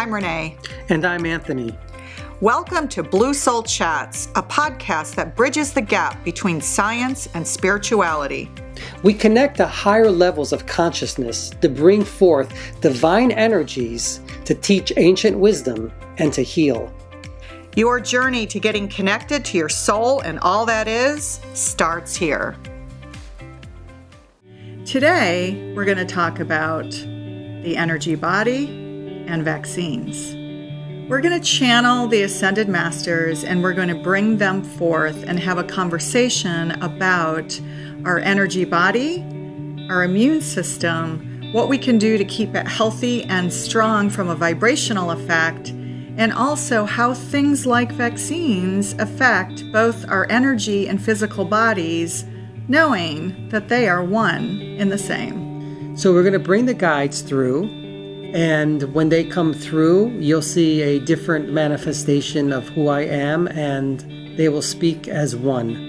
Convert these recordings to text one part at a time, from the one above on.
I'm Renee. And I'm Anthony. Welcome to Blue Soul Chats, a podcast that bridges the gap between science and spirituality. We connect to higher levels of consciousness to bring forth divine energies to teach ancient wisdom and to heal. Your journey to getting connected to your soul and all that is starts here. Today, we're going to talk about the energy body and vaccines. We're going to channel the Ascended Masters and we're going to bring them forth and have a conversation about our energy body, our immune system, what we can do to keep it healthy and strong from a vibrational effect and also how things like vaccines affect both our energy and physical bodies, knowing that they are one in the same. So, we're going to bring the guides through, and when they come through, you'll see a different manifestation of who I am, and they will speak as one.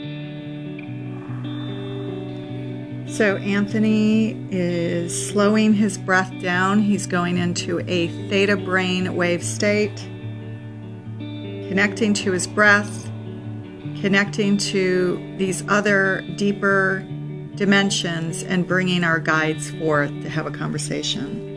So, Anthony is slowing his breath down. He's going into a theta brain wave state connecting to his breath, connecting to these other deeper dimensions, and bringing our guides forth to have a conversation.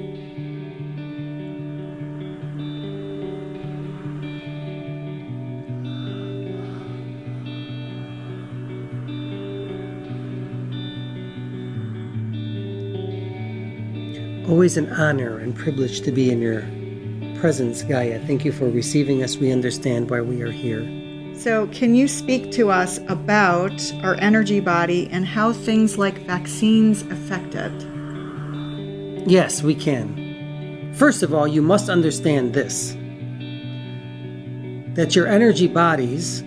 Always an honor and privilege to be in your presence, Gaia. Thank you for receiving us. We understand why we are here. So, can you speak to us about our energy body and how things like vaccines affect it? Yes, we can. First of all, you must understand this that your energy bodies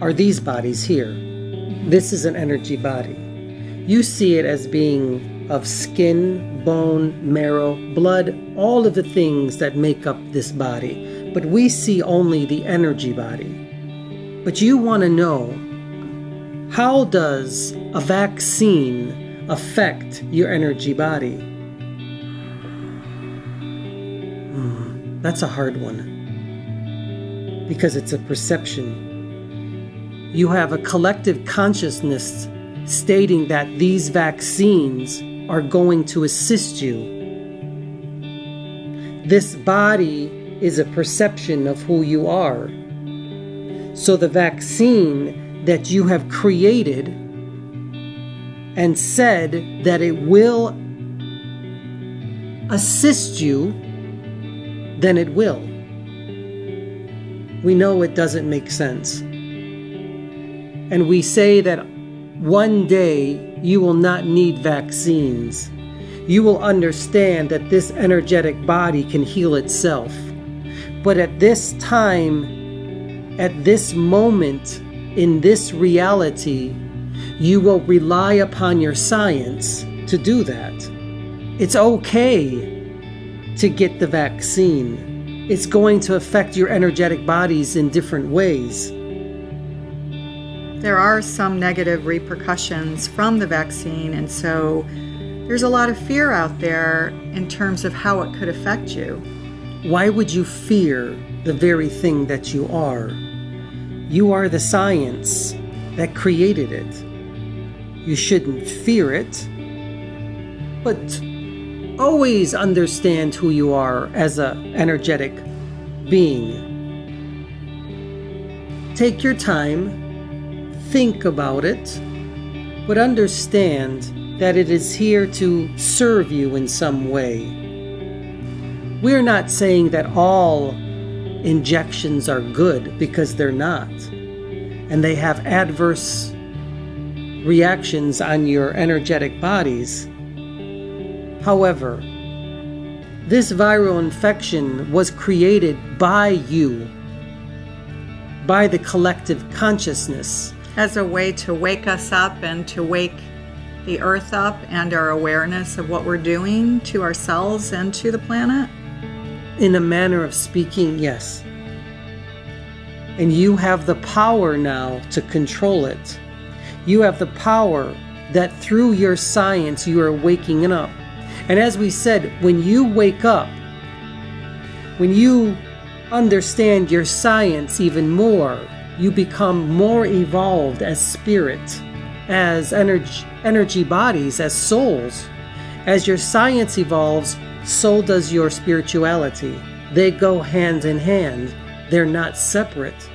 are these bodies here. This is an energy body. You see it as being of skin, bone, marrow, blood, all of the things that make up this body. But we see only the energy body. But you want to know how does a vaccine affect your energy body? Hmm, that's a hard one. Because it's a perception. You have a collective consciousness stating that these vaccines are going to assist you. This body is a perception of who you are. So the vaccine that you have created and said that it will assist you, then it will. We know it doesn't make sense. And we say that one day you will not need vaccines. You will understand that this energetic body can heal itself. But at this time, at this moment, in this reality, you will rely upon your science to do that. It's okay to get the vaccine. It's going to affect your energetic bodies in different ways there are some negative repercussions from the vaccine, and so there's a lot of fear out there in terms of how it could affect you. Why would you fear the very thing that you are? You are the science that created it. You shouldn't fear it, but always understand who you are as an energetic being. Take your time think about it, but understand that it is here to serve you in some way. We're not saying that all injections are good because they're not, and they have adverse reactions on your energetic bodies. However, this viral infection was created by you, by the collective consciousness as a way to wake us up and to wake the earth up and our awareness of what we're doing to ourselves and to the planet? In a manner of speaking, yes. And you have the power now to control it. You have the power that through your science you are waking up. And as we said, when you wake up, When you understand your science even more, you become more evolved as spirit, as energy, energy bodies, as souls. As your science evolves, so does your spirituality. They go hand in hand, they're not separate.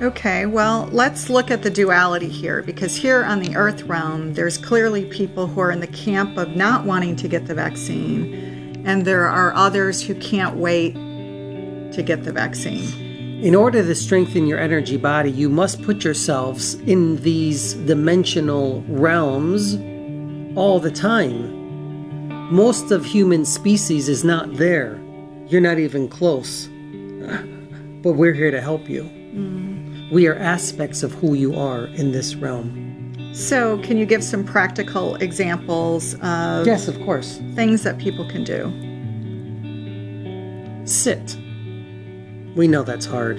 Okay, well, let's look at the duality here because here on the Earth realm, there's clearly people who are in the camp of not wanting to get the vaccine, and there are others who can't wait to get the vaccine. In order to strengthen your energy body, you must put yourselves in these dimensional realms all the time. Most of human species is not there. You're not even close. But we're here to help you. Mm. We are aspects of who you are in this realm. So, can you give some practical examples of Yes, of course. things that people can do? Sit. We know that's hard.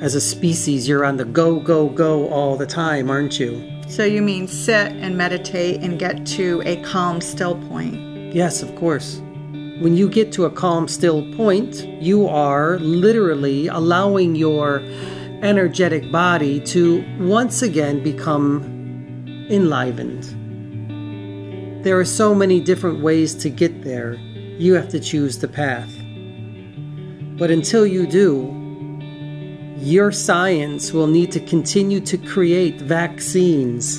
As a species, you're on the go, go, go all the time, aren't you? So, you mean sit and meditate and get to a calm, still point. Yes, of course. When you get to a calm, still point, you are literally allowing your energetic body to once again become enlivened. There are so many different ways to get there. You have to choose the path. But until you do, your science will need to continue to create vaccines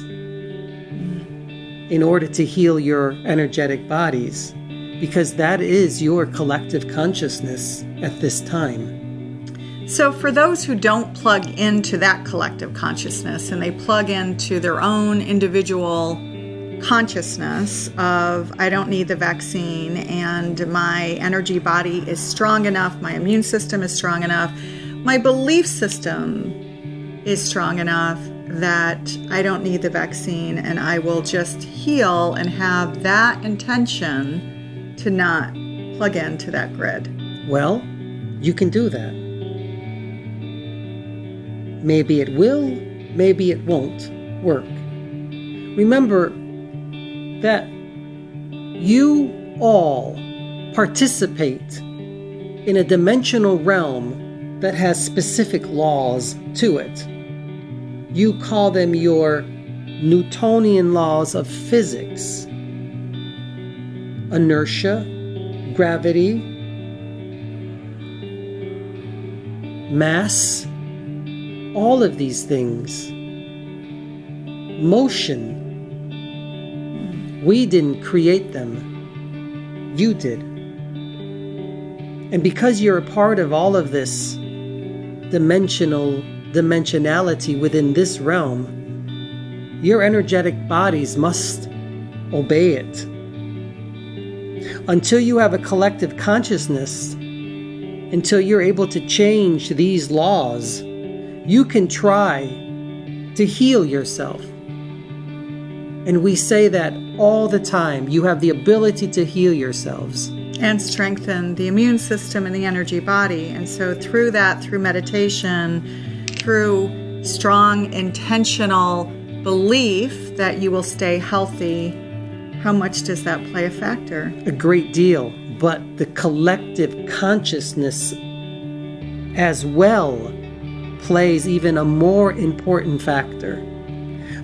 in order to heal your energetic bodies, because that is your collective consciousness at this time. So, for those who don't plug into that collective consciousness and they plug into their own individual consciousness of, I don't need the vaccine and my energy body is strong enough, my immune system is strong enough, my belief system is strong enough that I don't need the vaccine and I will just heal and have that intention to not plug into that grid. Well, you can do that. Maybe it will, maybe it won't work. Remember that you all participate in a dimensional realm that has specific laws to it. You call them your Newtonian laws of physics inertia, gravity, mass, all of these things. Motion. We didn't create them, you did. And because you're a part of all of this dimensional dimensionality within this realm, your energetic bodies must obey it. Until you have a collective consciousness, until you're able to change these laws, you can try to heal yourself. And we say that all the time. You have the ability to heal yourselves. and strengthen the immune system and the energy body. And so, through that, through meditation, through strong intentional belief that you will stay healthy, how much does that play a factor? A great deal. But the collective consciousness as well plays even a more important factor.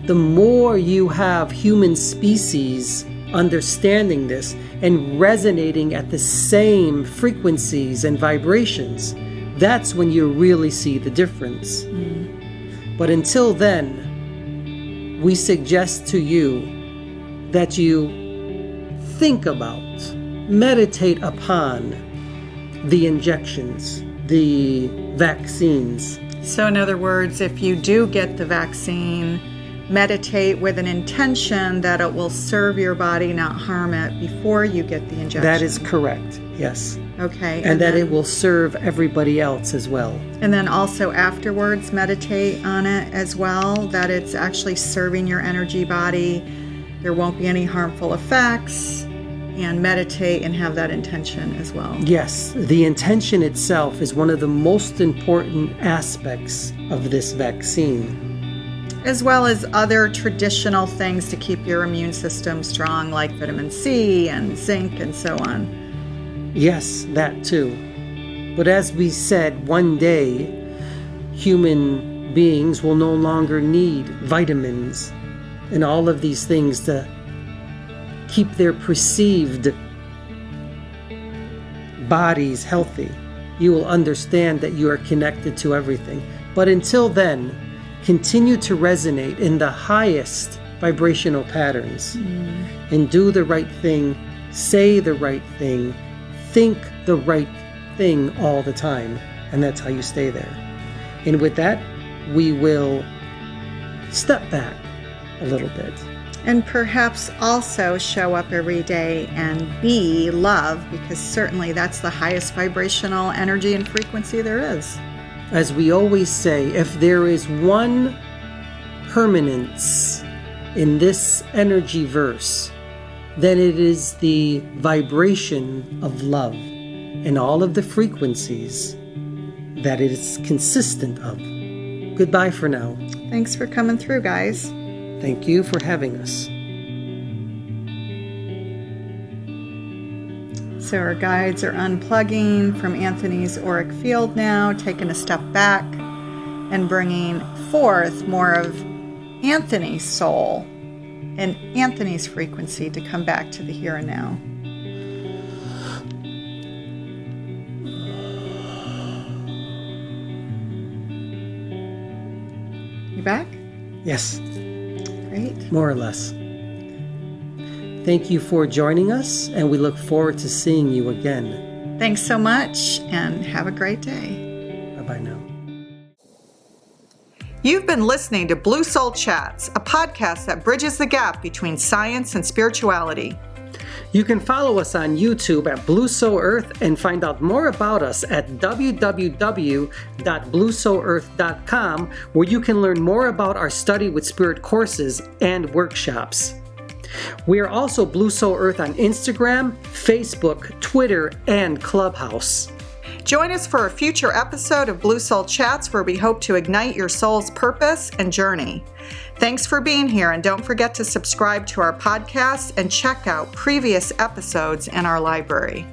The more you have human species understanding this and resonating at the same frequencies and vibrations, that's when you really see the difference. Mm. But until then, we suggest to you that you think about, meditate upon the injections, the vaccines. So, in other words, if you do get the vaccine, meditate with an intention that it will serve your body, not harm it, before you get the injection. That is correct, yes. okay. And, that then, it will serve everybody else as well. And then also afterwards, meditate on it as well, that it's actually serving your energy body. There won't be any harmful effects. And meditate and have that intention as well. Yes, the intention itself is one of the most important aspects of this vaccine. As well as other traditional things to keep your immune system strong, like vitamin C and zinc and so on. Yes, that too. But as we said, one day human beings will no longer need vitamins and all of these things to keep their perceived bodies healthy. You will understand that you are connected to everything. But until then, continue to resonate in the highest vibrational patterns mm. and do the right thing, say the right thing, think the right thing all the time. And that's how you stay there. And with that, we will step back a little bit. And perhaps also show up every day and be love, because certainly that's the highest vibrational energy and frequency there is. As we always say, if there is one permanence in this energy verse, then it is the vibration of love and all of the frequencies that it is consistent of. Goodbye for now. Thanks for coming through, guys. Thank you for having us. So, our guides are unplugging from Anthony's auric field now, taking a step back and bringing forth more of Anthony's soul and Anthony's frequency to come back to the here and now. You back? Yes. Great. More or less. Thank you for joining us, and we look forward to seeing you again. Thanks so much, and have a great day. Bye bye now. You've been listening to Blue Soul Chats, a podcast that bridges the gap between science and spirituality. You can follow us on YouTube at Blue Soul Earth and find out more about us at www.bluesoulearth.com, where you can learn more about our Study with Spirit courses and workshops. We are also Blue Soul Earth on Instagram, Facebook, Twitter, and Clubhouse. Join us for a future episode of Blue Soul Chats where we hope to ignite your soul's purpose and journey. Thanks for being here, and don't forget to subscribe to our podcast and check out previous episodes in our library.